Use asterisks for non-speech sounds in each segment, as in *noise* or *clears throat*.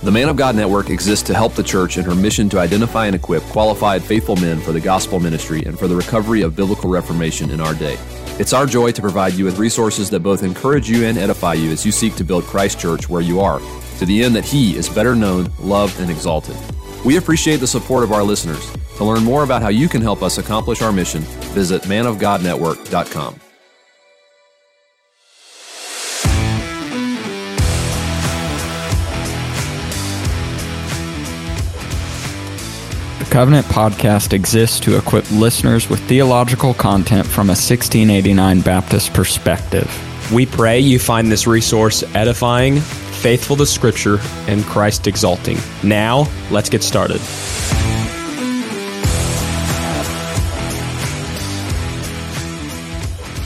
The Man of God Network exists to help the church in her mission to identify and equip qualified, faithful men for the gospel ministry and for the recovery of biblical reformation in our day. It's our joy to provide you with resources that both encourage you and edify you as you seek to build Christ Church where you are, to the end that He is better known, loved, and exalted. We appreciate the support of our listeners. To learn more about how you can help us accomplish our mission, visit manofgodnetwork.com. Covenant Podcast exists to equip listeners with theological content from a 1689 Baptist perspective. We pray you find this resource edifying, faithful to Scripture, and Christ exalting. Now, let's get started.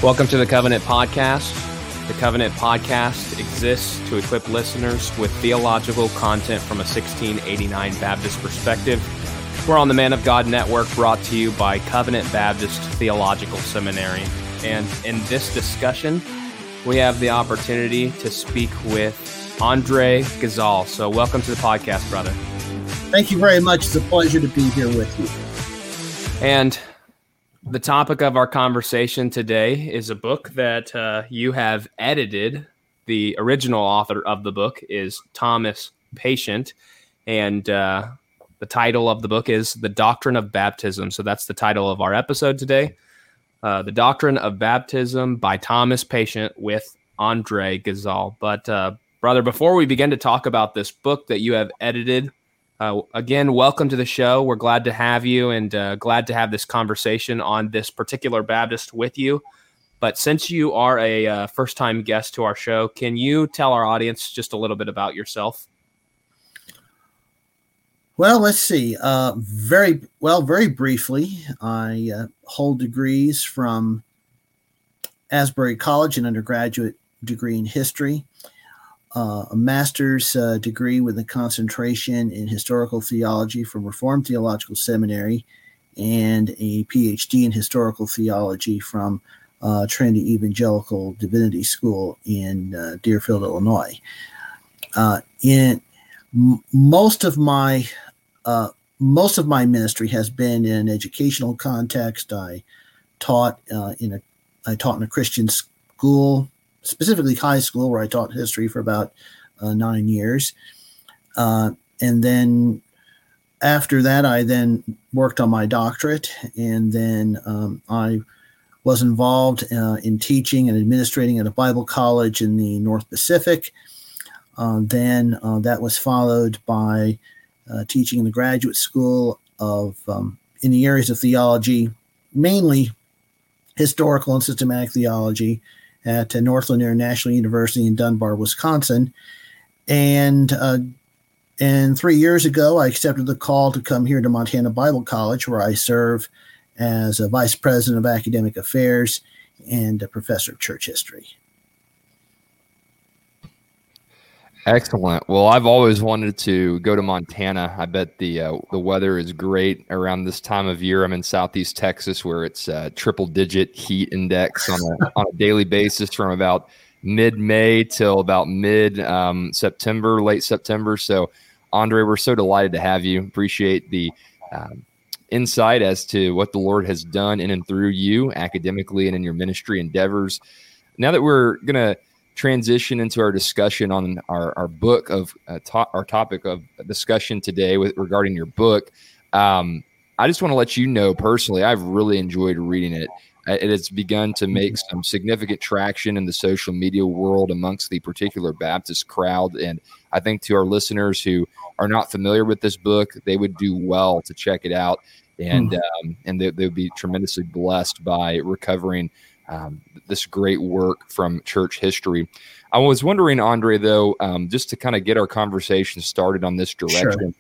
Welcome to the Covenant Podcast. The Covenant Podcast exists to equip listeners with theological content from a 1689 Baptist perspective. We're on the Man of God Network brought to you by Covenant Baptist Theological Seminary. And in this discussion, we have the opportunity to speak with Andre Gazal. So, welcome to the podcast, brother. Thank you very much. It's a pleasure to be here with you. And the topic of our conversation today is a book that uh, you have edited. The original author of the book is Thomas Patient. And uh, the title of the book is The Doctrine of Baptism. So that's the title of our episode today. Uh, the Doctrine of Baptism by Thomas Patient with Andre Gazal. But, uh, brother, before we begin to talk about this book that you have edited, uh, again, welcome to the show. We're glad to have you and uh, glad to have this conversation on this particular Baptist with you. But since you are a uh, first time guest to our show, can you tell our audience just a little bit about yourself? Well, let's see. Uh, very well, very briefly, I uh, hold degrees from Asbury College, an undergraduate degree in history, uh, a master's uh, degree with a concentration in historical theology from Reformed Theological Seminary, and a PhD in historical theology from uh, Trinity Evangelical Divinity School in uh, Deerfield, Illinois. in most of my uh, most of my ministry has been in an educational context. I taught uh, in a I taught in a Christian school, specifically high school, where I taught history for about uh, nine years, uh, and then after that, I then worked on my doctorate, and then um, I was involved uh, in teaching and administrating at a Bible college in the North Pacific. Uh, then that was followed by uh, teaching in the graduate school of um, in the areas of theology, mainly historical and systematic theology at uh, Northland International University in Dunbar, Wisconsin. And uh, and three years ago, I accepted the call to come here to Montana Bible College, where I serve as a vice president of academic affairs and a professor of church history. Excellent. Well, I've always wanted to go to Montana. I bet the uh, the weather is great around this time of year. I'm in Southeast Texas, where it's uh, triple digit heat index on a on a daily basis from about mid May till about mid um, September, late September. So, Andre, we're so delighted to have you. Appreciate the um, insight as to what the Lord has done in and through you academically and in your ministry endeavors. Now that we're gonna transition into our discussion on our, our book of uh, to- our topic of discussion today with regarding your book. Um, I just want to let you know personally, I've really enjoyed reading it. It has begun to make some significant traction in the social media world amongst the particular Baptist crowd. And I think to our listeners who are not familiar with this book, they would do well to check it out. And, mm. um, and they, they would be tremendously blessed by recovering um, this great work from church history. I was wondering, Andre, though, um, just to kind of get our conversation started on this direction. Sure.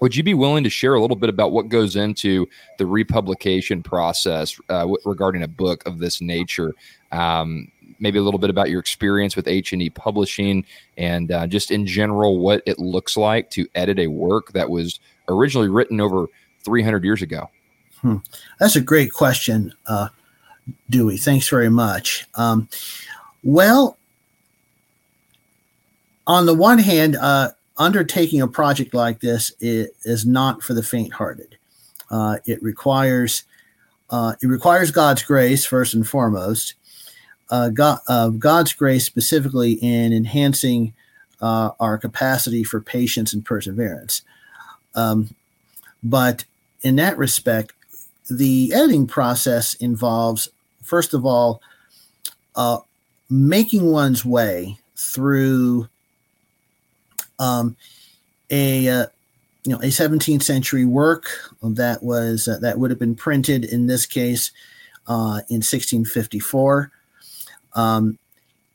Would you be willing to share a little bit about what goes into the republication process uh, w- regarding a book of this nature? Um, maybe a little bit about your experience with H&E Publishing and uh, just in general what it looks like to edit a work that was originally written over 300 years ago. Hmm. That's a great question. Uh, Dewey. Thanks very much. Um, well, on the one hand, uh, undertaking a project like this is, not for the faint-hearted. Uh, it requires uh, it requires God's grace first and foremost. Uh, God, uh, God's grace specifically in enhancing uh, our capacity for patience and perseverance. Um, but in that respect, the editing process involves, first of all, uh, making one's way through um, a uh, you know a 17th century work that was uh, that would have been printed in this case uh, in 1654 um,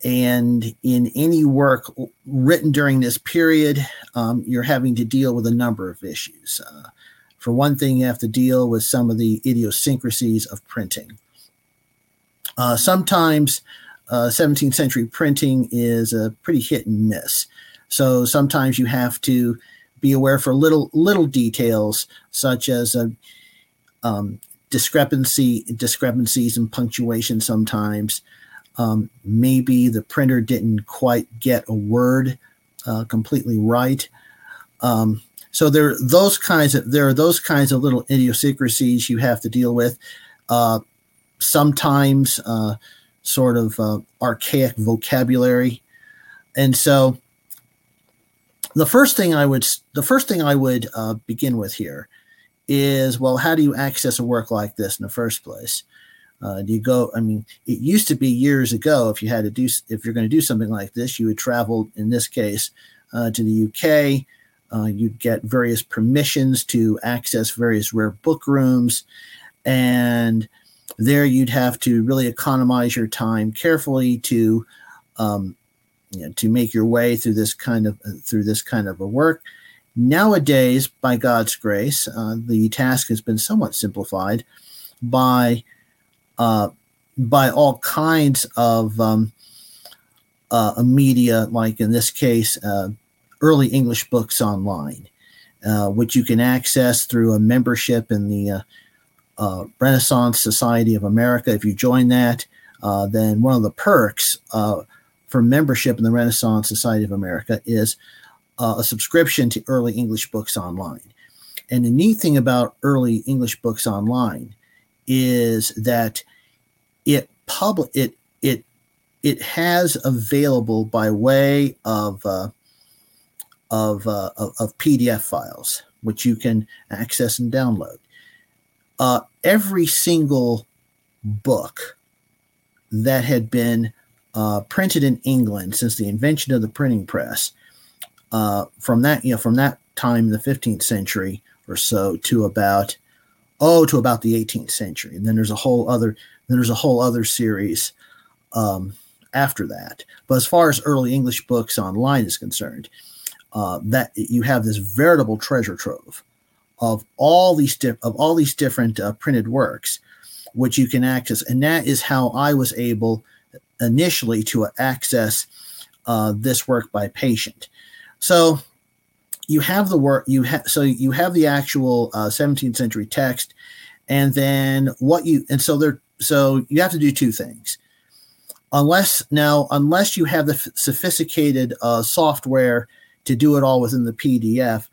and in any work written during this period um, you're having to deal with a number of issues. Uh, for one thing you have to deal with some of the idiosyncrasies of printing uh, sometimes 17th uh, century printing is a pretty hit and miss so sometimes you have to be aware for little little details such as a um, discrepancy discrepancies in punctuation. Sometimes um, maybe the printer didn't quite get a word uh, completely right. Um, so there are those kinds of there are those kinds of little idiosyncrasies you have to deal with. Uh, sometimes uh, sort of uh, archaic vocabulary, and so the first thing I would the first thing I would uh, begin with here is well, how do you access a work like this in the first place? Uh, do you go? I mean, it used to be years ago. If you had to do, if you're going to do something like this, you would travel. In this case, uh, to the UK. Uh, you'd get various permissions to access various rare book rooms, and there you'd have to really economize your time carefully to um, you know, to make your way through this kind of uh, through this kind of a work. Nowadays, by God's grace, uh, the task has been somewhat simplified by uh, by all kinds of um, uh, media, like in this case, uh, early English books online, uh, which you can access through a membership in the Renaissance Society of America. If you join that, then one of the perks for membership in the Renaissance Society of America is uh, a subscription to early English books online. And the neat thing about early English books online is that it it it it has available by way of uh, of, uh, of, of PDF files, which you can access and download. Uh, every single book that had been uh, printed in England since the invention of the printing press. Uh, from that, you know, from that time in the 15th century or so to about oh to about the 18th century, and then there's a whole other then there's a whole other series um, after that. But as far as early English books online is concerned, uh, that you have this veritable treasure trove of all these di- of all these different uh, printed works, which you can access, and that is how I was able initially to access uh, this work by patient. So you have the work you have so you have the actual uh, 17th century text, and then what you and so there so you have to do two things. Unless now, unless you have the f- sophisticated uh, software to do it all within the PDF,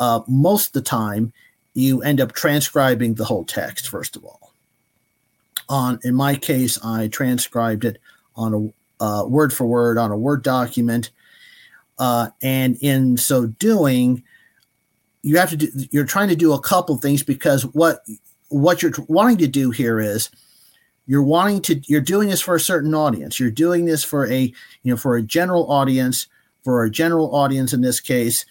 uh, most of the time you end up transcribing the whole text first of all. On in my case, I transcribed it on a uh, word for word on a Word document. Uh, and in so doing, you have to do, you're trying to do a couple things because what what you're wanting to do here is you're wanting to you're doing this for a certain audience you're doing this for a you know for a general audience for a general audience in this case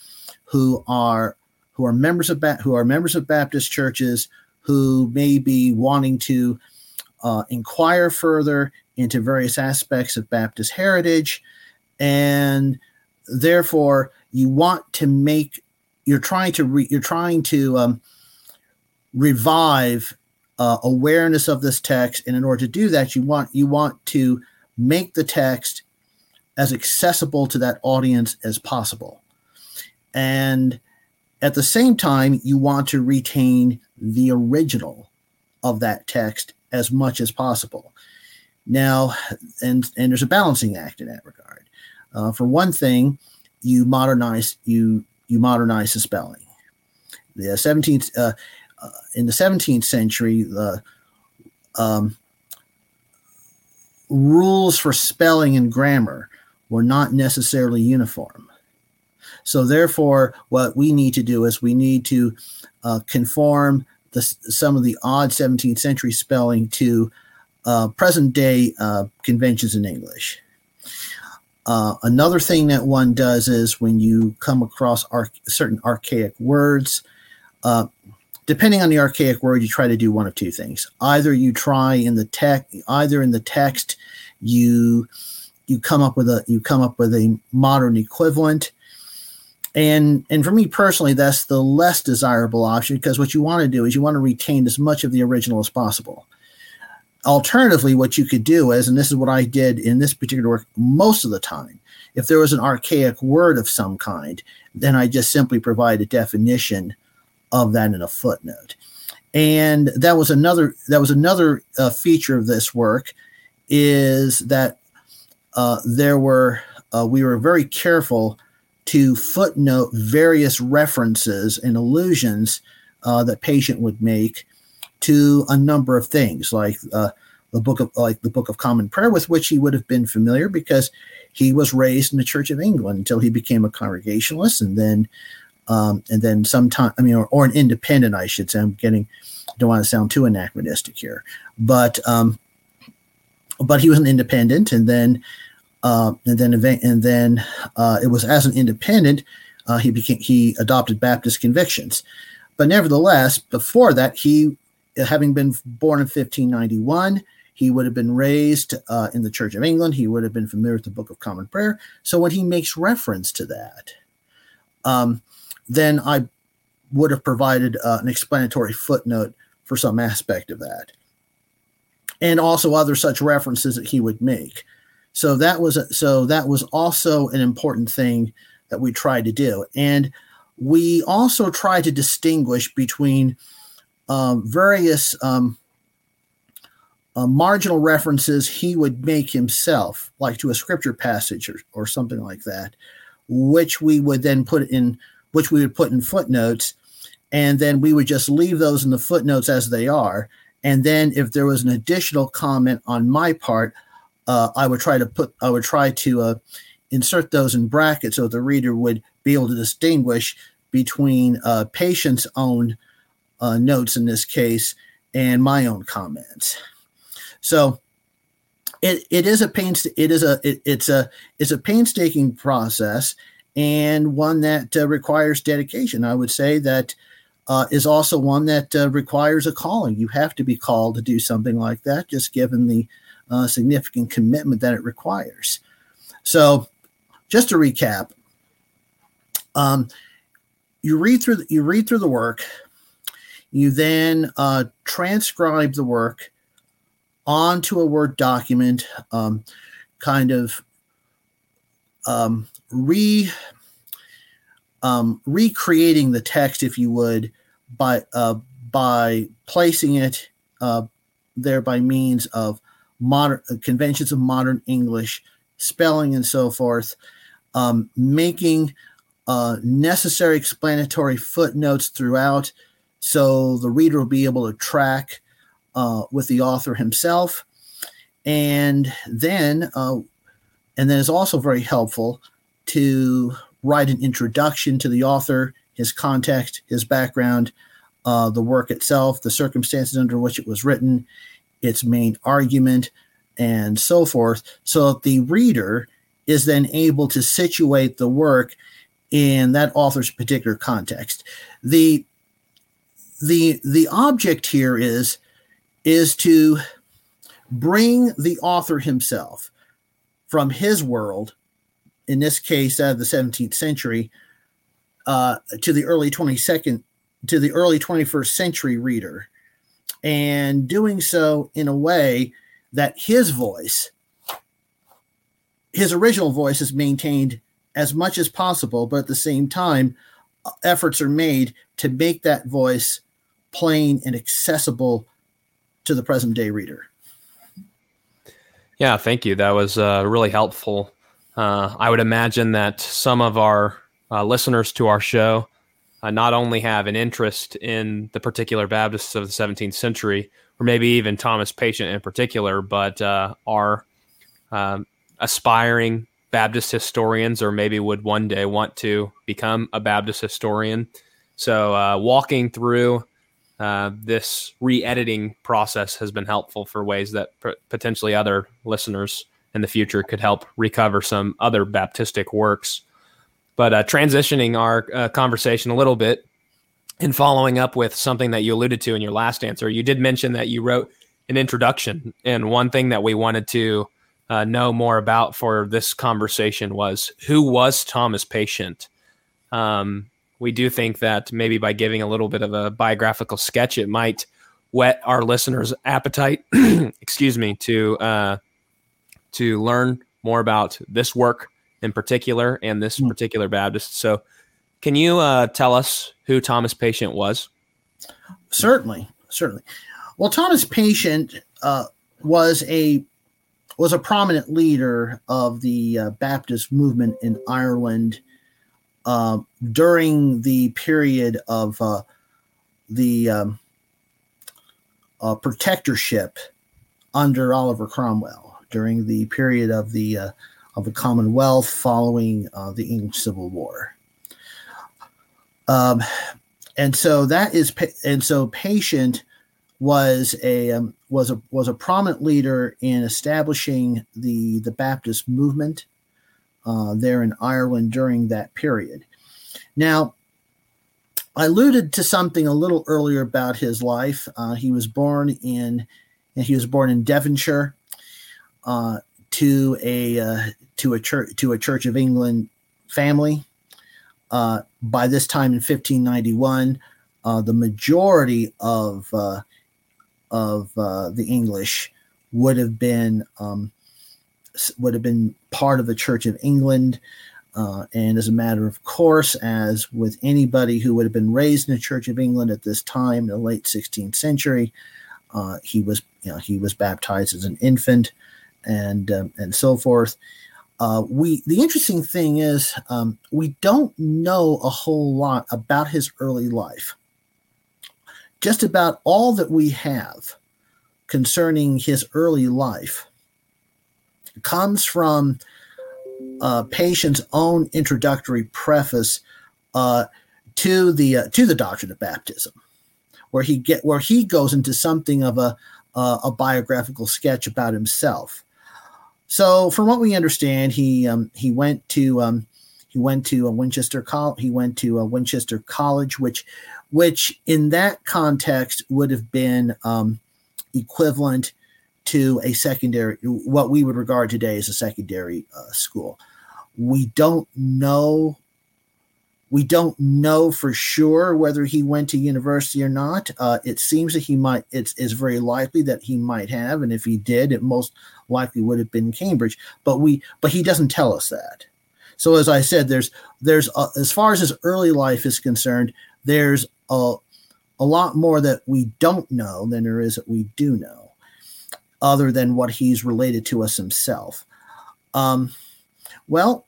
who are who are members of who are members of baptist churches who may be wanting to uh, inquire further into various aspects of Baptist heritage. And therefore, you want to make, you're trying to, re, you're trying to um, revive uh, awareness of this text. And in order to do that, you want, you want to make the text as accessible to that audience as possible. And at the same time, you want to retain the original of that text as much as possible. Now, and and there's a balancing act in that regard. Uh, for one thing, you modernize you you modernize the spelling. The 17th uh, uh, in the 17th century, the um, rules for spelling and grammar were not necessarily uniform. So, therefore, what we need to do is we need to uh, conform the, some of the odd 17th century spelling to uh, present day uh, conventions in English. Uh, another thing that one does is when you come across arch- certain archaic words, uh, depending on the archaic word, you try to do one of two things. Either you try in the text, either in the text, you you come up with a you come up with a modern equivalent, and and for me personally, that's the less desirable option because what you want to do is you want to retain as much of the original as possible. Alternatively, what you could do is, and this is what I did in this particular work most of the time, if there was an archaic word of some kind, then I just simply provide a definition of that in a footnote. And that was another that was another uh, feature of this work is that uh, there were uh, we were very careful to footnote various references and allusions uh, that patient would make to a number of things, like uh, the book of like the Book of Common Prayer, with which he would have been familiar because he was raised in the Church of England until he became a Congregationalist, and then um, and then sometime I mean, or, or, an independent, I should say. I'm getting don't want to sound too anachronistic here, but um, but he was an independent, and then uh, and then and then uh, it was as an independent uh, he became he adopted Baptist convictions, but nevertheless before that he having been born in 1591 he would have been raised uh, in the Church of England. He would have been familiar with the Book of Common Prayer. So when he makes reference to that, um, then I would have provided uh, an explanatory footnote for some aspect of that, and also other such references that he would make. So that was so that was also an important thing that we tried to do, and we also tried to distinguish between um, various um, uh, marginal references he would make himself, like to a scripture passage or, or something like that, which we would then put in, which we would put in footnotes, and then we would just leave those in the footnotes as they are. And then if there was an additional comment on my part, uh, I would try to put, I would try to uh, insert those in brackets so the reader would be able to distinguish between uh, Patience's own uh, notes in this case and my own comments. So it, it is a pains it is a it, it's a it's a painstaking process and one that uh, requires dedication. I would say that uh, is also one that uh, requires a calling. You have to be called to do something like that, just given the uh, significant commitment that it requires. So, just to recap, um, you read through the, you read through the work, you then uh, transcribe the work onto a Word document, um, kind of um, re um, recreating the text, if you would, by uh, by placing it uh, there by means of modern conventions of modern English, spelling, and so forth, um, making uh, necessary explanatory footnotes throughout, so the reader will be able to track uh, with the author himself. And then, uh, and then it's also very helpful to write an introduction to the author, his context, his background, uh, the work itself, the circumstances under which it was written, its main argument, and so forth, so that the reader is then able to situate the work in that author's particular context. The the the object here is is to bring the author himself from his world, in this case out of the 17th century, uh, to the early 22nd, to the early 21st century reader, and doing so in a way that his voice, his original voice, is maintained as much as possible, but at the same time, efforts are made to make that voice plain and accessible to the present day reader. Yeah, thank you. That was uh, really helpful Uh, I would imagine that some of our uh, listeners to our show uh, not only have an interest in the particular Baptists of the 17th century, or maybe even Thomas Patient in particular, but uh, are um, aspiring Baptist historians, or maybe would one day want to become a Baptist historian. So, uh, walking through uh, this re-editing process has been helpful for ways that p- potentially other listeners in the future could help recover some other Baptistic works. But uh, transitioning our uh, conversation a little bit and following up with something that you alluded to in your last answer, you did mention that you wrote an introduction, and one thing that we wanted to uh, know more about for this conversation was who was Thomas Patient. Um, we do think that maybe by giving a little bit of a biographical sketch, it might whet our listeners' appetite. *clears throat* excuse me to uh, to learn more about this work in particular and this mm. particular Baptist. So, can you uh, tell us who Thomas Patient was? Certainly, certainly. Well, Thomas Patient uh, was a was a prominent leader of the uh, Baptist movement in Ireland uh, during the period of uh, the um, uh, protectorship under Oliver Cromwell, during the period of the uh, of the Commonwealth following uh, the English Civil War. Um, and so that is, and so Patient was a um, was a was a prominent leader in establishing the the Baptist movement uh, there in Ireland during that period. Now, I alluded to something a little earlier about his life. Uh, he was born in he was born in Devonshire uh, to a uh, to a church to a Church of England family. Uh, by this time in 1591, uh, the majority of uh, of the English would have been um, would have been part of the Church of England. Uh, and as a matter of course, as with anybody who would have been raised in the Church of England at this time in the late 16th century, uh, he was you know he was baptized as an infant, and um, and so forth. Uh, we the interesting thing is um, we don't know a whole lot about his early life. Just about all that we have concerning his early life comes from uh, Patient's own introductory preface uh, to the uh, to the doctrine of baptism, where he get where he goes into something of a a biographical sketch about himself. So, from what we understand, he um, he went to um, he went to a Winchester College. He went to a Winchester College, which which in that context would have been um, equivalent to a secondary, what we would regard today as a secondary uh, school. We don't know. We don't know for sure whether he went to university or not. Uh, it seems that he might. It's is very likely that he might have, and if he did, it most likely would have been Cambridge. But we, but he doesn't tell us that. So as I said, there's there's uh, as far as his early life is concerned, there's a a lot more that we don't know than there is that we do know other than what he's related to us himself. Um, well,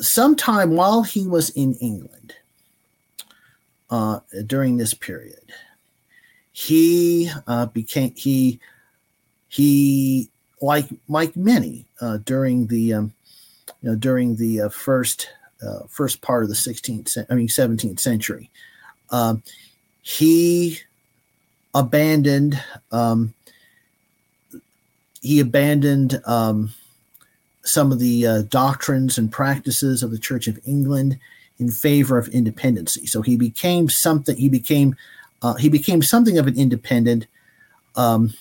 sometime while he was in England uh, during this period, he uh, became he he like like many uh, during the um, you know during the uh, first uh, first part of the 16th I mean 17th century, um, he abandoned um, he abandoned um, some of the uh, doctrines and practices of the Church of England in favor of independency. So he became something. He became uh, he became something of an independent, um,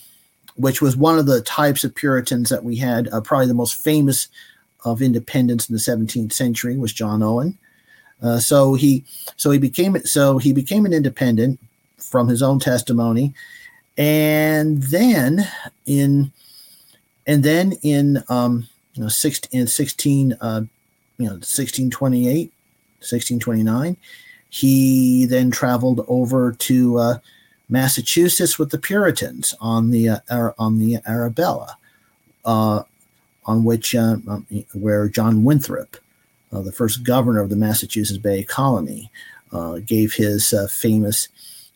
which was one of the types of Puritans that we had. Uh, probably the most famous of independents in the 17th century was John Owen. Uh, so he so he became so he became an independent from his own testimony, and then in and then in um, you know, 16, in 16, uh, you know, 1628, 1629, he then traveled over to uh, Massachusetts with the Puritans on the uh, on the Arabella, uh, on which uh, um, where John Winthrop, uh, the first governor of the Massachusetts Bay Colony, uh, gave his uh, famous,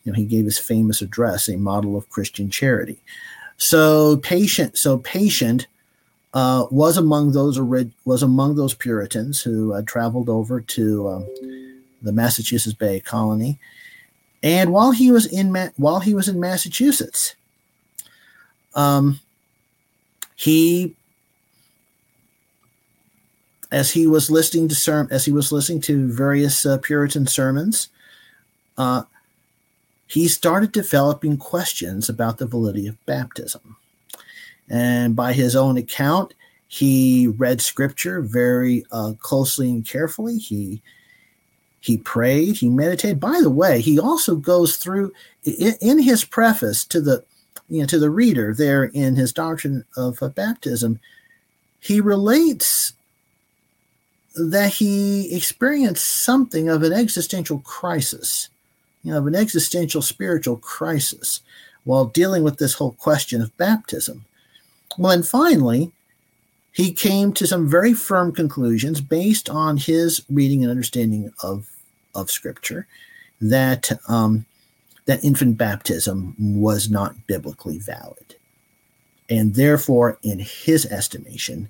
you know, he gave his famous address, a model of Christian charity. So patient, so patient was among those was among those Puritans who traveled over to um, the Massachusetts Bay Colony, and while he was in Ma- while he was in Massachusetts, um, he as he was listening to serm- as he was listening to various uh, Puritan sermons, uh, he started developing questions about the validity of baptism. And by his own account, he read scripture very uh, closely and carefully. He he prayed, he meditated. By the way, he also goes through in, in his preface to the you know to the reader there in his doctrine of uh, baptism. He relates that he experienced something of an existential crisis, you know, of an existential spiritual crisis while dealing with this whole question of baptism. Well, and finally, he came to some very firm conclusions based on his reading and understanding of, of Scripture that um, that infant baptism was not biblically valid, and therefore, in his estimation,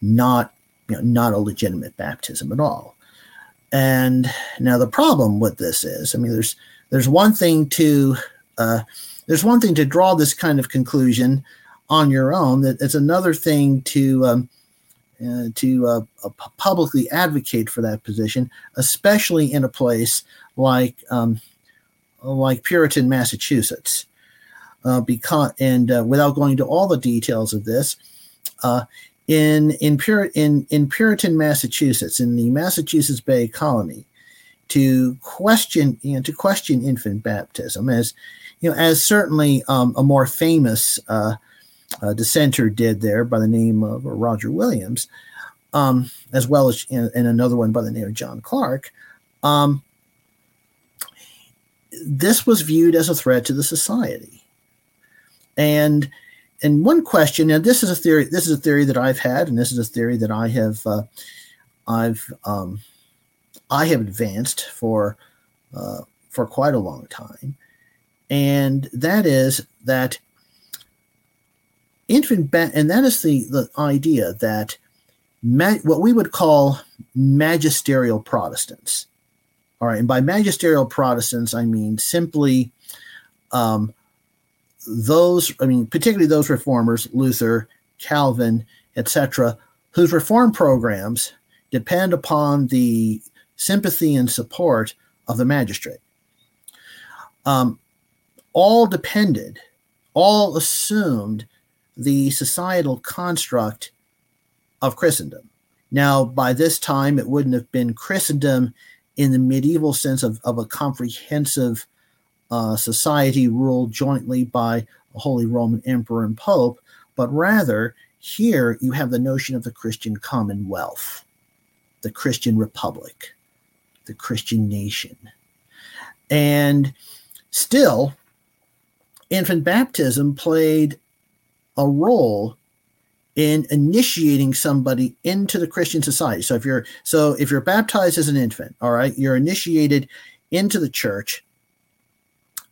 not you know, not a legitimate baptism at all. And now the problem with this is, I mean, there's there's one thing to uh, there's one thing to draw this kind of conclusion on your own. That it's another thing to um, uh, to uh, publicly advocate for that position, especially in a place like um, like Puritan Massachusetts. Uh, because and uh, without going into all the details of this, uh, in in, Pur- in in Puritan Massachusetts, in the Massachusetts Bay Colony, to question you know to question infant baptism as you know as certainly um, a more famous uh, uh, dissenter did there by the name of Roger Williams, um, as well as in, another one by the name of John Clark. Um, this was viewed as a threat to the society, and and one question, and this is a theory. This is a theory that I've had, and this is a theory that I have, uh, I've, um, I have advanced for, uh, for quite a long time, and that is that infant, and that is the the idea that ma- what we would call magisterial Protestants. All right, and by magisterial Protestants, I mean simply um, those, I mean, particularly those reformers, Luther, Calvin, etc., whose reform programs depend upon the sympathy and support of the magistrate. Um, all depended, all assumed the societal construct of Christendom. Now, by this time, it wouldn't have been Christendom in the medieval sense of, of a comprehensive uh, society ruled jointly by a Holy Roman Emperor and Pope, but rather here you have the notion of the Christian Commonwealth, the Christian Republic, the Christian nation. And still, infant baptism played a role in initiating somebody into the Christian society. So if you're so if you're baptized as an infant, all right, you're initiated into the church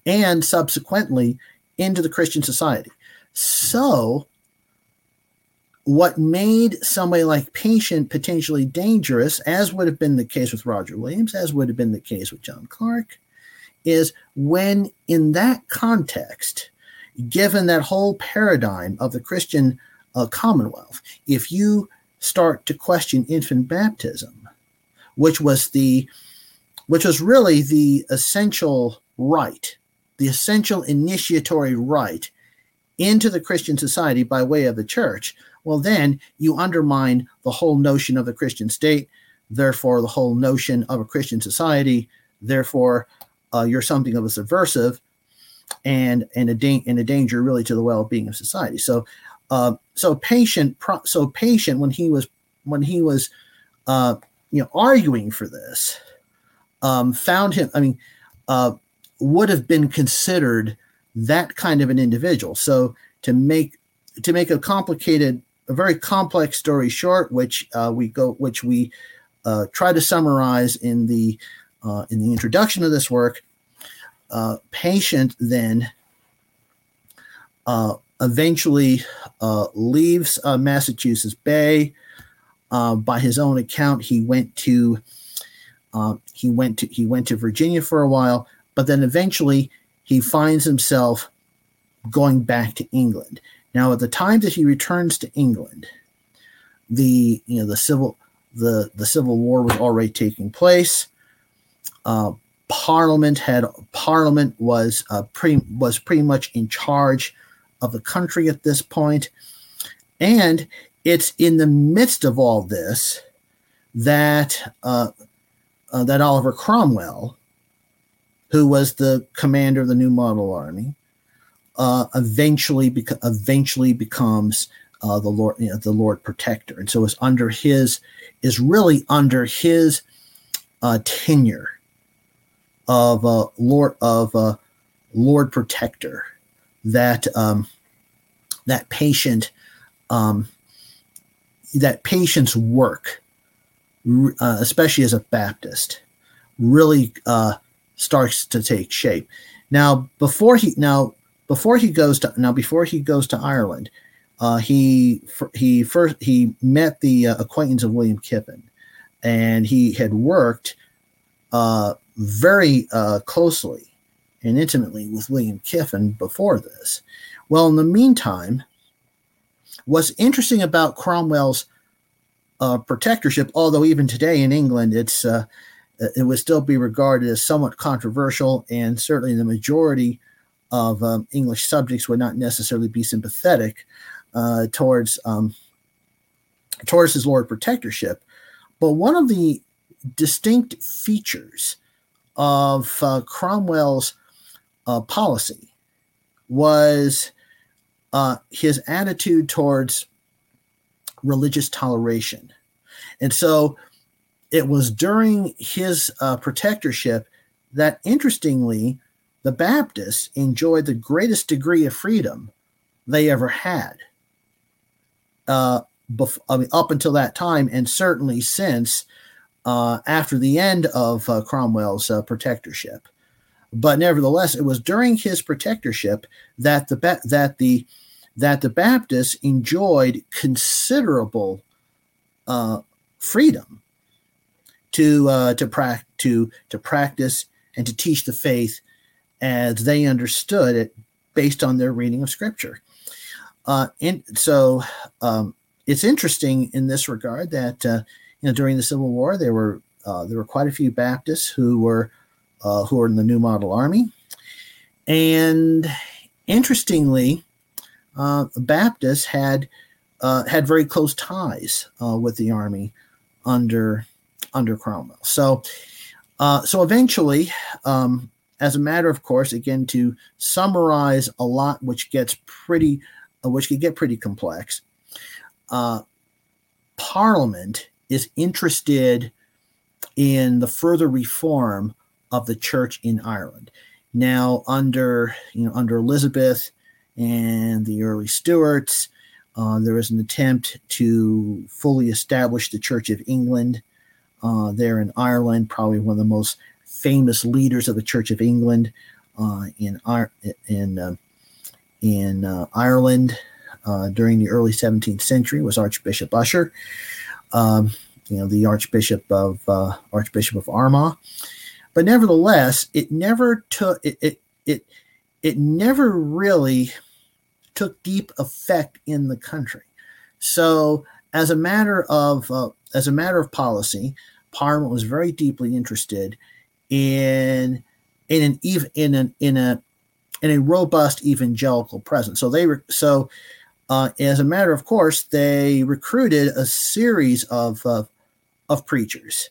and subsequently into the Christian society. So, what made somebody like Patient potentially dangerous, as would have been the case with Roger Williams, as would have been the case with John Clark, is when in that context, given that whole paradigm of the Christian uh, Commonwealth, if you start to question infant baptism, which was the which was really the essential right the essential initiatory rite into the Christian society by way of the church, well, then you undermine the whole notion of the Christian state, therefore, the whole notion of a Christian society, therefore, uh, you're something of a subversive and and a, da- and a danger really to the well-being of society. So, uh, so patient, pro- so patient when he was when he was uh, you know arguing for this, um, found him. I mean, uh, would have been considered that kind of an individual. So to make to make a complicated a very complex story short, which uh, we go, which we uh, try to summarize in the uh, in the introduction of this work. Uh, patient then uh, eventually uh, leaves Massachusetts Bay. by his own account, he went to he went to he went to Virginia for a while, but then eventually he finds himself going back to England. Now, at the time that he returns to England, the you know the civil the the civil war was already taking place. Uh, Parliament had Parliament was uh, pretty was pretty much in charge of the country at this point, and it's in the midst of all this that uh, uh, that Oliver Cromwell, who was the commander of the New Model Army, uh, eventually beca- eventually becomes uh, the Lord you know, the Lord Protector, and so it's under his is really under his uh, tenure of uh, Lord of uh, Lord Protector that um, that patient um, that patient's work, uh, especially as a Baptist, really uh, starts to take shape. Now, before he now before he goes to now before he goes to Ireland, uh, he he first he met the uh, acquaintance of William Kiffin, and he had worked uh, very uh, closely and intimately with William Kiffin before this. Well, in the meantime, what's interesting about Cromwell's uh, protectorship, although even today in England, it's uh, it would still be regarded as somewhat controversial, and certainly the majority of um, English subjects would not necessarily be sympathetic uh, towards um, towards his Lord Protectorship. But one of the distinct features of uh, Cromwell's uh, policy was uh, his attitude towards religious toleration. And so it was during his uh, protectorship that, interestingly, the Baptists enjoyed the greatest degree of freedom they ever had. Uh, bef- I mean, up until that time, and certainly since uh, after the end of uh, Cromwell's uh, protectorship. But nevertheless, it was during his protectorship that the ba- that the that the Baptists enjoyed considerable uh, freedom to uh, to, pra- to to practice and to teach the faith as they understood it based on their reading of scripture. And so um, it's interesting in this regard that you know during the Civil War there were uh, there were quite a few Baptists who were uh, who were in the New Model Army, and interestingly, uh, Baptists had uh, had very close ties with the army under under Cromwell. So so eventually. Um, as a matter of course, again, to summarize a lot which gets pretty, uh, which can get pretty complex, uh, Parliament is interested in the further reform of the church in Ireland. Now, under you know under Elizabeth and the early Stuarts, uh, there was an attempt to fully establish the Church of England uh, there in Ireland, probably one of the most famous leaders of the Church of England uh, in in uh, in uh, Ireland uh, during the early 17th century was Archbishop Ussher, um, you know, the Archbishop of uh, Archbishop of Armagh. But nevertheless, it never took it, it it it never really took deep effect in the country. So, as a matter of uh, as a matter of policy, Parliament was very deeply interested in in an even in an in a in a robust evangelical presence. So they were so uh, as a matter of course they recruited a series of uh, of preachers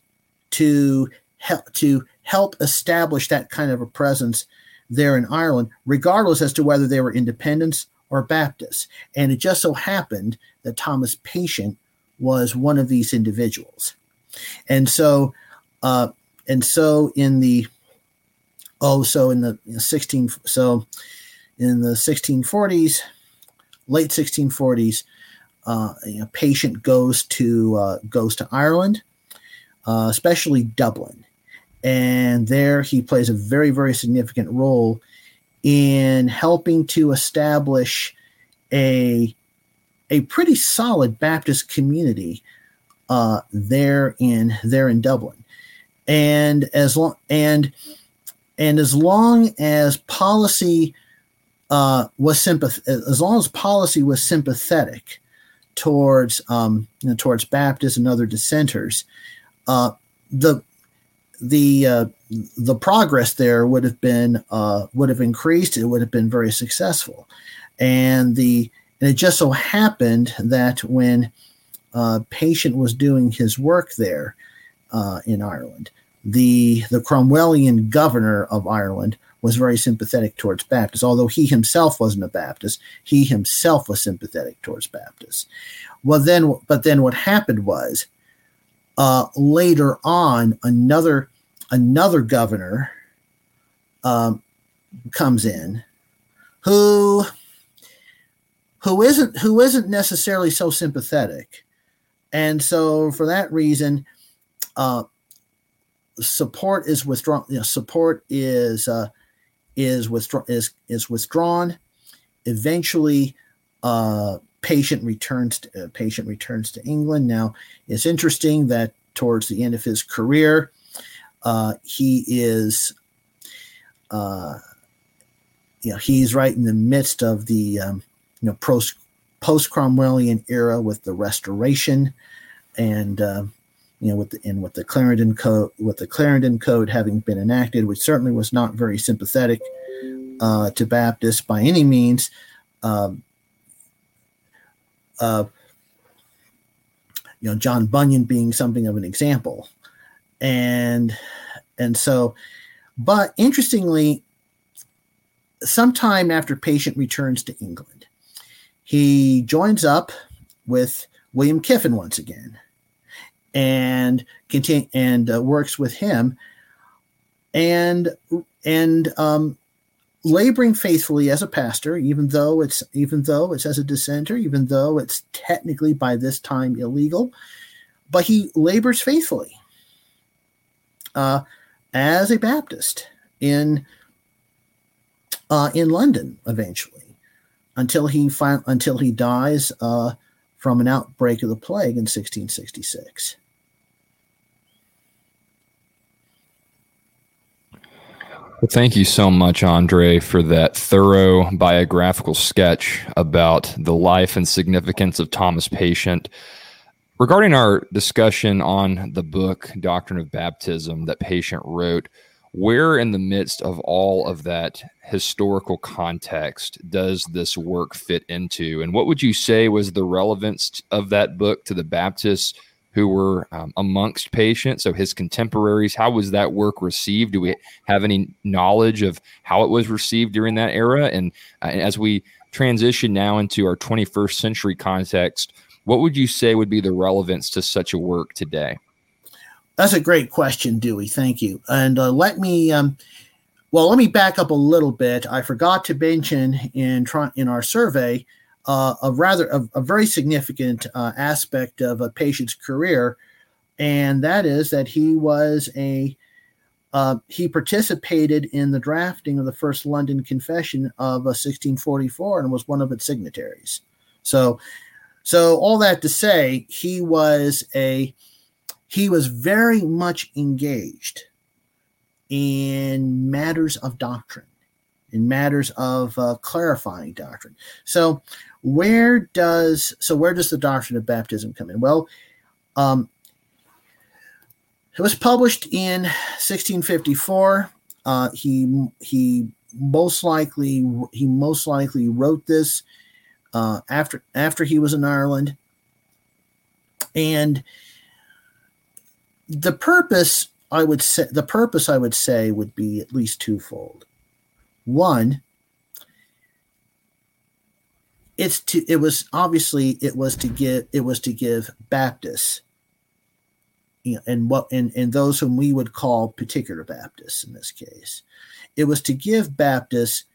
to help to help establish that kind of a presence there in Ireland, regardless as to whether they were independents or Baptists. And it just so happened that Thomas Patient was one of these individuals. And so uh, and so in the oh so in the 16 so in the 1640s late 1640s uh, a patient goes to uh, goes to Ireland, uh, especially Dublin, and there he plays a very very significant role in helping to establish a a pretty solid Baptist community uh, there in there in Dublin, and as long and and as long as policy uh, was sympath- as long as policy was sympathetic towards um, you know, towards Baptists and other dissenters, uh, the the uh, the progress there would have been uh, would have increased. It would have been very successful, and the and it just so happened that when uh, Patient was doing his work there uh, in Ireland, the the Cromwellian governor of Ireland was very sympathetic towards Baptists. Although he himself wasn't a Baptist, he himself was sympathetic towards Baptists. Well, then, but then what happened was uh, later on, another another governor um, comes in who who isn't who isn't necessarily so sympathetic, and so for that reason, uh, support is withdrawn. You know, support is uh, is withdrawn is is withdrawn. Eventually, uh, patient returns to, uh, patient returns to England. Now, it's interesting that towards the end of his career, uh, he is, uh, you know, he's right in the midst of the um, you know post Cromwellian era with the Restoration, and uh, you know, with the and with the Clarendon Code, with the Clarendon Code having been enacted, which certainly was not very sympathetic uh, to Baptists by any means. Um, uh, you know, John Bunyan being something of an example, and and so, but interestingly, sometime after Patient returns to England, he joins up with William Kiffin once again and continue and uh, works with him. And and um, laboring faithfully as a pastor even though it's even though it's as a dissenter even though it's technically by this time illegal but he labors faithfully uh, as a baptist in uh, in london eventually until he fi- until he dies uh, from an outbreak of the plague in 1666 Well, thank you so much, Andre, for that thorough biographical sketch about the life and significance of Thomas Patient. Regarding our discussion on the book, Doctrine of Baptism, that Patient wrote, where in the midst of all of that historical context does this work fit into? And what would you say was the relevance of that book to the Baptists who were um, amongst Patient's, so his contemporaries. How was that work received? Do we have any knowledge of how it was received during that era? And, uh, as we transition now into our 21st century context, what would you say would be the relevance to such a work today? That's a great question, Dewey. Thank you. And uh, let me, um, well, let me back up a little bit. I forgot to mention in in our survey uh, a rather a, a very significant uh, aspect of a patient's career, and that is that he was a uh, he participated in the drafting of the first London Confession of 1644 uh, and was one of its signatories. So, so all that to say, he was a he was very much engaged in matters of doctrine, in matters of uh, clarifying doctrine. So, where does so where does the doctrine of baptism come in? Well, um, it was published in 1654. Uh, he he most likely he most likely wrote this uh, after after he was in Ireland, and the purpose I would say the purpose I would say would be at least twofold. One it's to it was obviously it was to give it was to give Baptists you know, and what and, and those whom we would call particular Baptists in this case. It was to give Baptists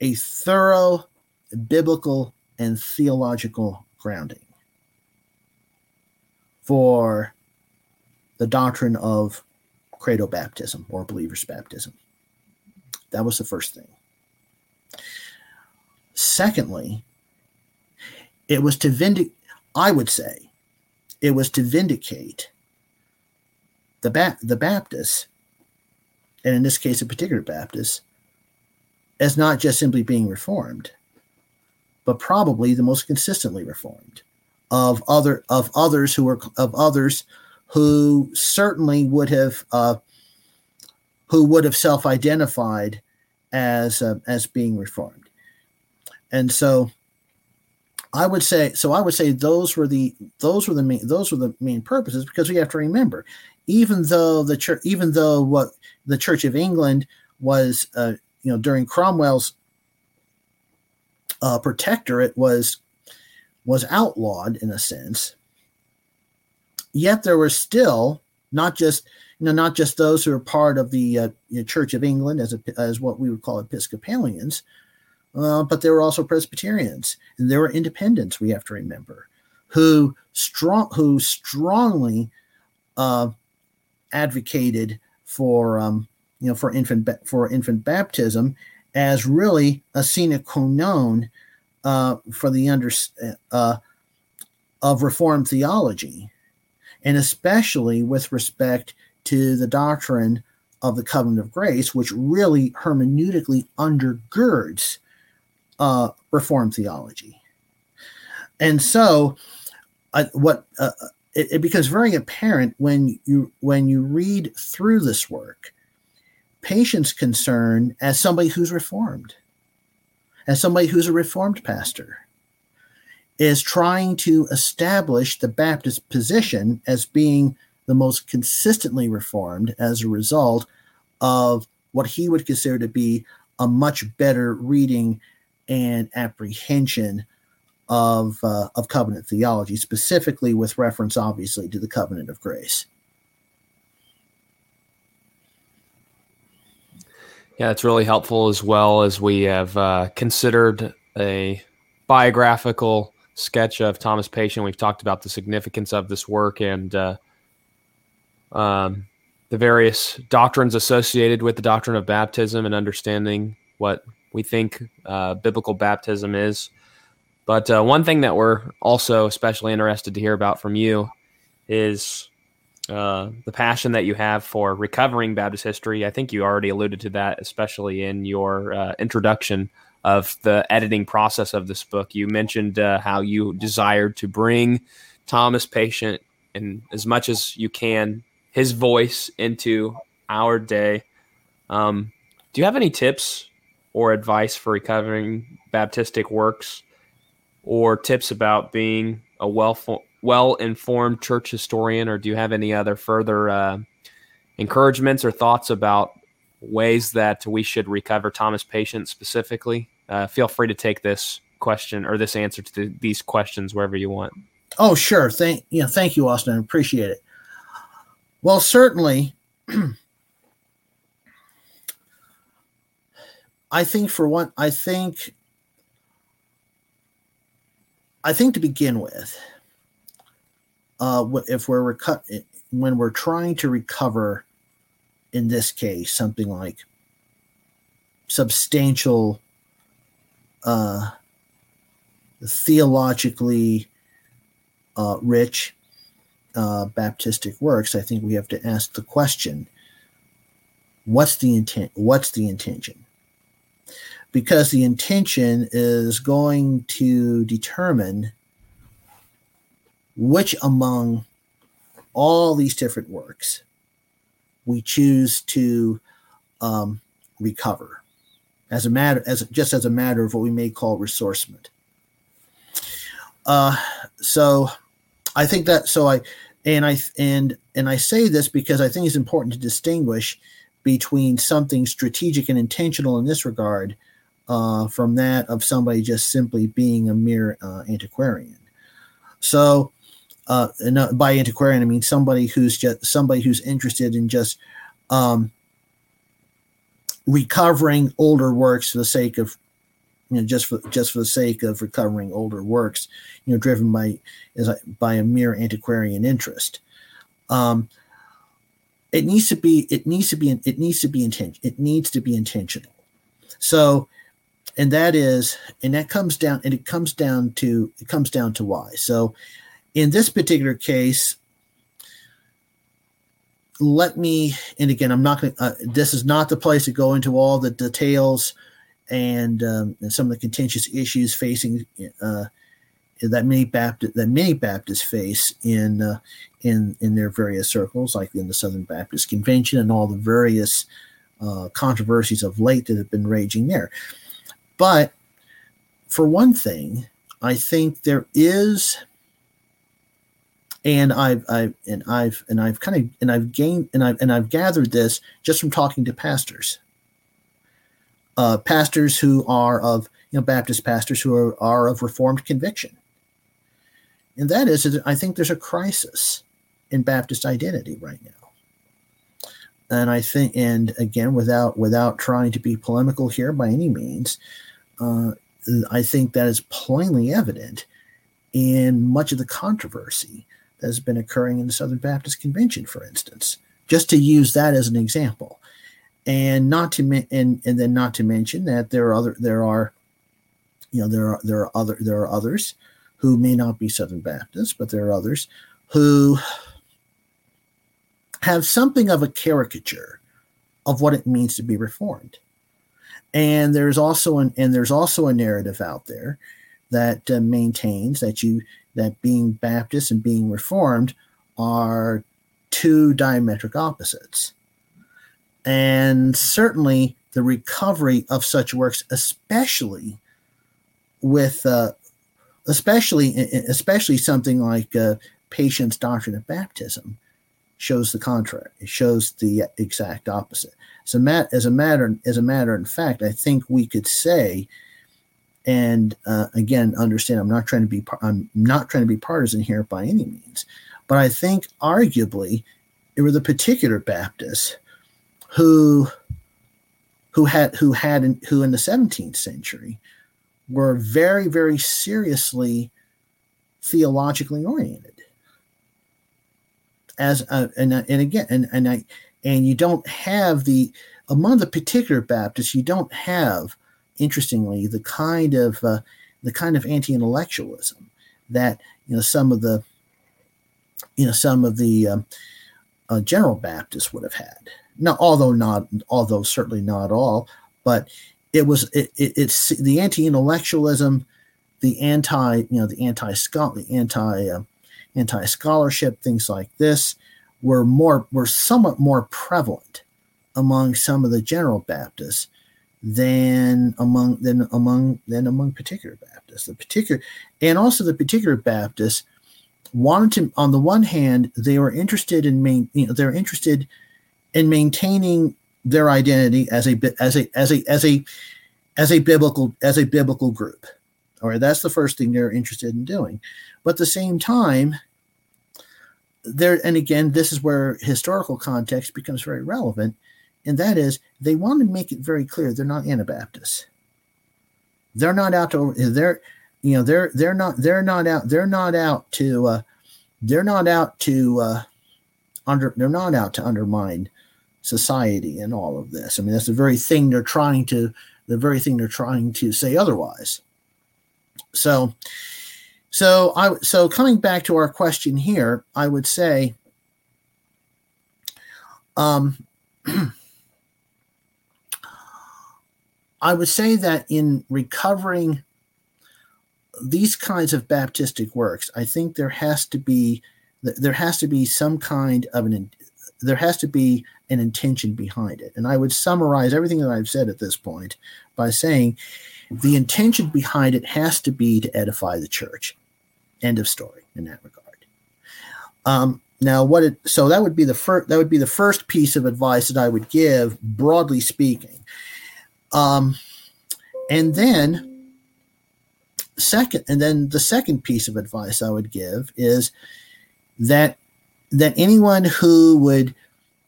a thorough biblical and theological grounding for the doctrine of credo baptism or believer's baptism. That was the first thing. Secondly, it was to vindicate, I would say, it was to vindicate the, ba- the Baptists, and in this case, a particular Baptist, as not just simply being reformed, but probably the most consistently reformed of other of others who were of others who certainly would have uh, who would have self-identified as uh, as being reformed, and so I would say so. I would say those were the those were the main those were the main purposes because we have to remember, even though the church, even though what the Church of England was, uh, you know, during Cromwell's uh, protectorate was was outlawed in a sense. Yet there were still not just you know not just those who are part of the uh, Church of England as a, as what we would call Episcopalians, uh, but there were also Presbyterians and there were Independents. We have to remember who strong who strongly uh, advocated for um, you know for infant for infant baptism as really a sine qua non uh, for the under uh, of Reformed theology, and especially with respect to the doctrine of the covenant of grace, which really hermeneutically undergirds uh, Reformed theology. And so, uh, what uh, it, it, becomes very apparent when you when you read through this work, Patient's concern as somebody who's reformed, as somebody who's a reformed pastor, is trying to establish the Baptist position as being the most consistently reformed as a result of what he would consider to be a much better reading and apprehension of uh, of covenant theology, specifically with reference, obviously, to the covenant of grace. Yeah, it's really helpful as well as we have uh, considered a biographical sketch of Thomas Patient. We've talked about the significance of this work and uh, um, the various doctrines associated with the doctrine of baptism and understanding what we think uh, biblical baptism is. But uh, one thing that we're also especially interested to hear about from you is uh, the passion that you have for recovering Baptist history. I think you already alluded to that, especially in your uh, introduction of the editing process of this book. You mentioned uh, how you desired to bring Thomas Patient and as much as you can his voice into our day. Um, do you have any tips or advice for recovering Baptistic works, or tips about being a well well informed church historian, or do you have any other further uh, encouragements or thoughts about ways that we should recover Thomas Patient specifically? Uh, feel free to take this question or this answer to the, these questions wherever you want. Oh, sure. Thank you. Thank you, Austin. I appreciate it. Well, certainly. *clears throat* I think for one, I think, I think to begin with, uh, if we're reco- when we're trying to recover, in this case, something like substantial, uh, theologically uh, rich uh, Baptistic works, I think we have to ask the question: What's the intent? What's the intention? Because the intention is going to determine which among all these different works we choose to um, recover as a matter as just as a matter of what we may call ressourcement. Uh, so I think that so I and I and and I say this because I think it's important to distinguish between something strategic and intentional in this regard uh, from that of somebody just simply being a mere uh, antiquarian. So uh, and uh, by antiquarian I mean somebody who's just somebody who's interested in just um, recovering older works for the sake of you know, just for just for the sake of recovering older works, you know, driven by is by a mere antiquarian interest. Um, it needs to be it needs to be it needs to be intent it needs to be intentional. So, and that is and that comes down and it comes down to it comes down to why. So, in this particular case, let me and again i'm not going uh, this is not the place to go into all the details and, um, and some of the contentious issues facing uh, that many Baptist that many Baptists face in uh, in in their various circles, like in the Southern Baptist Convention and all the various uh, controversies of late that have been raging there. But for one thing, I think there is, and I've, I've and I've and I've kind of and I've gained and I've and I've gathered this just from talking to pastors uh, pastors who are of you know Baptist pastors who are, are of Reformed conviction, and that is that I think there's a crisis in Baptist identity right now. And I think, and again, without without trying to be polemical here by any means, uh, I think that is plainly evident in much of the controversy that has been occurring in the Southern Baptist Convention, for instance. Just to use that as an example, and not to and and then not to mention that there are other there are you know there are there are other there are others who may not be Southern Baptists, but there are others who have something of a caricature of what it means to be reformed. And there's also an and there's also a narrative out there that uh, maintains that you that being Baptist and being reformed are two diametric opposites. And certainly the recovery of such works, especially with, uh, especially especially something like uh, Doctrine of Baptism, shows the contrary. It shows the exact opposite. So, as a matter as a matter of fact, I think we could say, and uh, again, understand I'm not trying to be I'm not trying to be partisan here by any means, but I think arguably it were the particular Baptists who who had who had in, who in the 17th century were very very seriously theologically oriented as a, and and again and and I and you don't have the among the particular Baptists you don't have interestingly the kind of uh, the kind of anti-intellectualism that you know some of the you know some of the um, uh, general Baptists would have had. No, although not, although certainly not all, but it was it, it, it's the anti-intellectualism, the anti, you know, the anti the anti uh, anti scholarship, things like this were more were somewhat more prevalent among some of the general Baptists than among than among than among particular Baptists. The particular and also the particular Baptists wanted to on the one hand they were interested in main you know they're interested in maintaining their identity as a as a as a as a as a biblical as a biblical group. All right, that's the first thing they're interested in doing. But at the same time, there and again, this is where historical context becomes very relevant, and that is they want to make it very clear they're not Anabaptists. They're not out to they're you know they're they're not they're not out they're not out to uh, they're not out to uh, under they're not out to undermine society and all of this. I mean, that's the very thing they're trying to the very thing they're trying to say otherwise. So, so I so coming back to our question here, I would say, um, *clears throat* I would say that in recovering these kinds of Baptistic works, I think there has to be there has to be some kind of an there has to be an intention behind it. And I would summarize everything that I've said at this point by saying the intention behind it has to be to edify the church. End of story in that regard. Um, now, what it so that would be the first that would be the first piece of advice that I would give, broadly speaking. Um, and then second, and then the second piece of advice I would give is that that anyone who would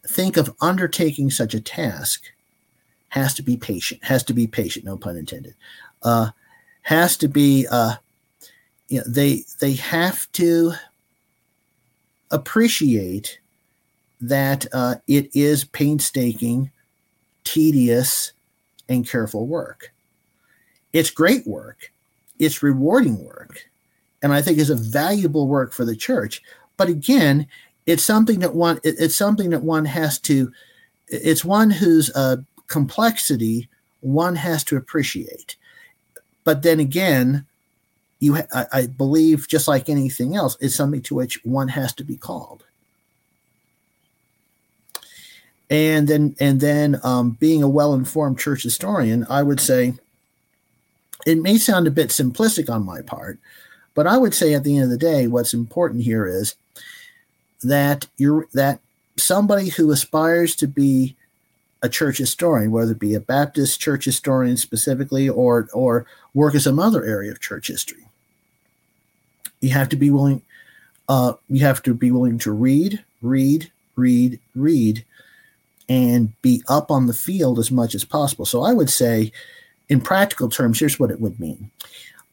think of undertaking such a task has to be patient, has to be patient, no pun intended. uh, has to be uh, you know they they have to appreciate that uh, it is painstaking, tedious, and careful work. It's great work. It's rewarding work. And I think is a valuable work for the church. But again, it's something that one it's something that one has to it's one whose uh, complexity one has to appreciate. But then again, you I, I believe just like anything else, it's something to which one has to be called. And then and then um, being a well-informed church historian i would say it may sound a bit simplistic on my part but i would say at the end of the day what's important here is that you're that somebody who aspires to be a church historian whether it be a baptist church historian specifically or or work in some other area of church history you have to be willing uh, you have to be willing to read read read read and be up on the field as much as possible. So I would say, in practical terms, here's what it would mean.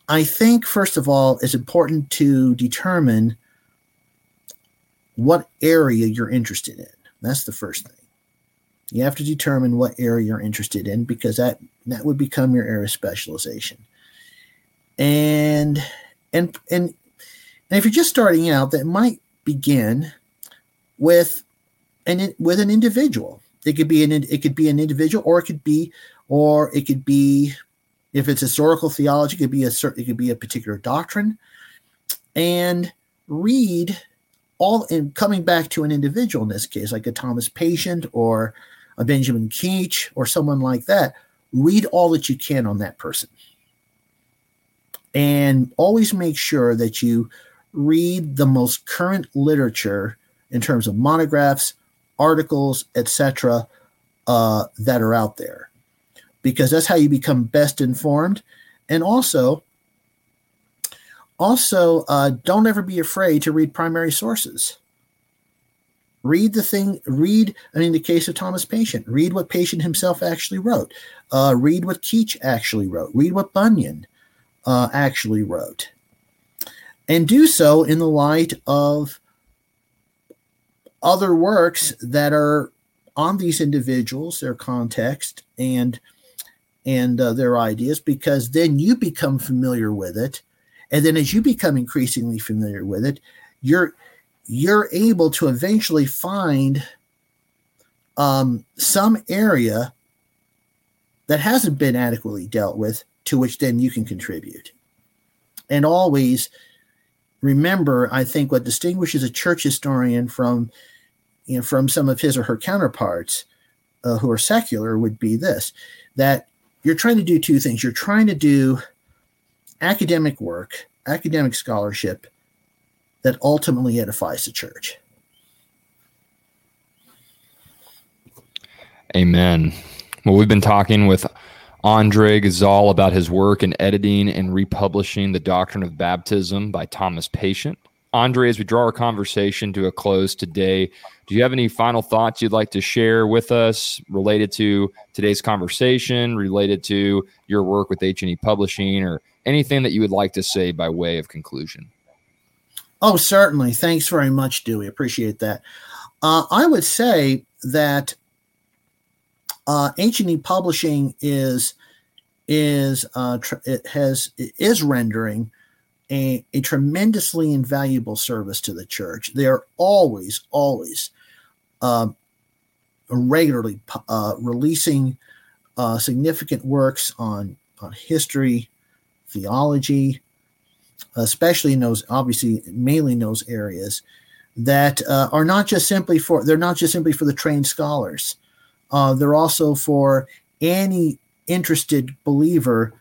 I think, first of all, it's important to determine what area you're interested in. That's the first thing. You have to determine what area you're interested in because that that would become your area of specialization. And and and and if you're just starting out, that might begin with an with an individual. It could be an it could be an individual, or it could be, or it could be, if it's historical theology, it could be a certain, it could be a particular doctrine, and read all. And coming back to an individual in this case, like a Thomas Patient or a Benjamin Keach or someone like that, read all that you can on that person, and always make sure that you read the most current literature in terms of monographs, articles, etc., uh, that are out there, because that's how you become best informed. And also, also uh, don't ever be afraid to read primary sources. Read the thing. Read. I mean, the case of Thomas Patient, read what Patient himself actually wrote. Uh, read what Keach actually wrote. Read what Bunyan uh, actually wrote, and do so in the light of other works that are on these individuals, their context, and and uh, their ideas, because then you become familiar with it, and then as you become increasingly familiar with it, you're you're able to eventually find um, some area that hasn't been adequately dealt with, to which then you can contribute, and always remember, I think what distinguishes a church historian from you know, from some of his or her counterparts uh, who are secular would be this that you're trying to do two things. You're trying to do academic work, academic scholarship that ultimately edifies the church. Amen. Well, we've been talking with Andre Gazal about his work in editing and republishing The Doctrine of Baptism by Thomas Patient. Andre, as we draw our conversation to a close today, do you have any final thoughts you'd like to share with us related to today's conversation, related to your work with H&E Publishing, or anything that you would like to say by way of conclusion? Oh, certainly. Thanks very much, Dewey. Appreciate that. Uh, I would say that uh, Publishing is is uh, tr- it has it is rendering a, a tremendously invaluable service to the church. They are always, always uh, regularly uh, releasing uh, significant works on, on history, theology, especially in those, obviously, mainly in those areas that uh, are not just simply for, they're not just simply for the trained scholars. Uh, they're also for any interested believer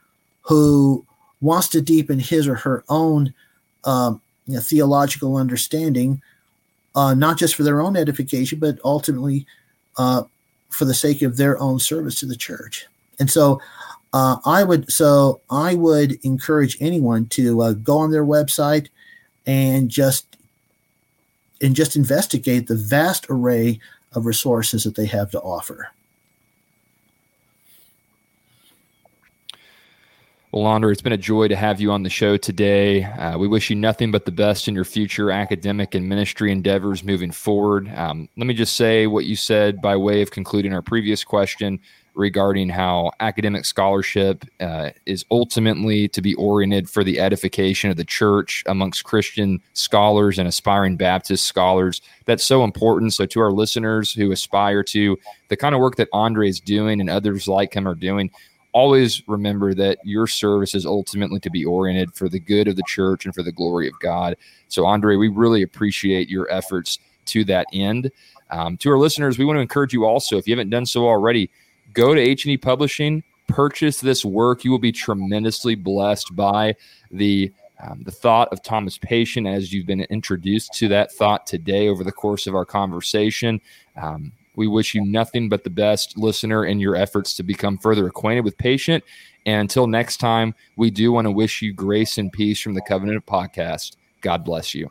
who wants to deepen his or her own um, you know, theological understanding, uh, not just for their own edification, but ultimately uh, for the sake of their own service to the church. And so, uh, I would so I would encourage anyone to uh, go on their website and just and just investigate the vast array of resources that they have to offer. Well, Andre, it's been a joy to have you on the show today. Uh, we wish you nothing but the best in your future academic and ministry endeavors moving forward. Um, let me just say what you said by way of concluding our previous question regarding how academic scholarship uh, is ultimately to be oriented for the edification of the church amongst Christian scholars and aspiring Baptist scholars. That's so important. So, to our listeners who aspire to the kind of work that Andre is doing and others like him are doing, always remember that your service is ultimately to be oriented for the good of the church and for the glory of God. So, Andre, we really appreciate your efforts to that end. Um, to our listeners, we want to encourage you also, if you haven't done so already, go to H&E Publishing, purchase this work. You will be tremendously blessed by the um, the thought of Thomas Patient as you've been introduced to that thought today over the course of our conversation. Um, we wish you nothing but the best, listener, in your efforts to become further acquainted with Patient. And until next time, we do want to wish you grace and peace from the Covenant of Podcast. God bless you.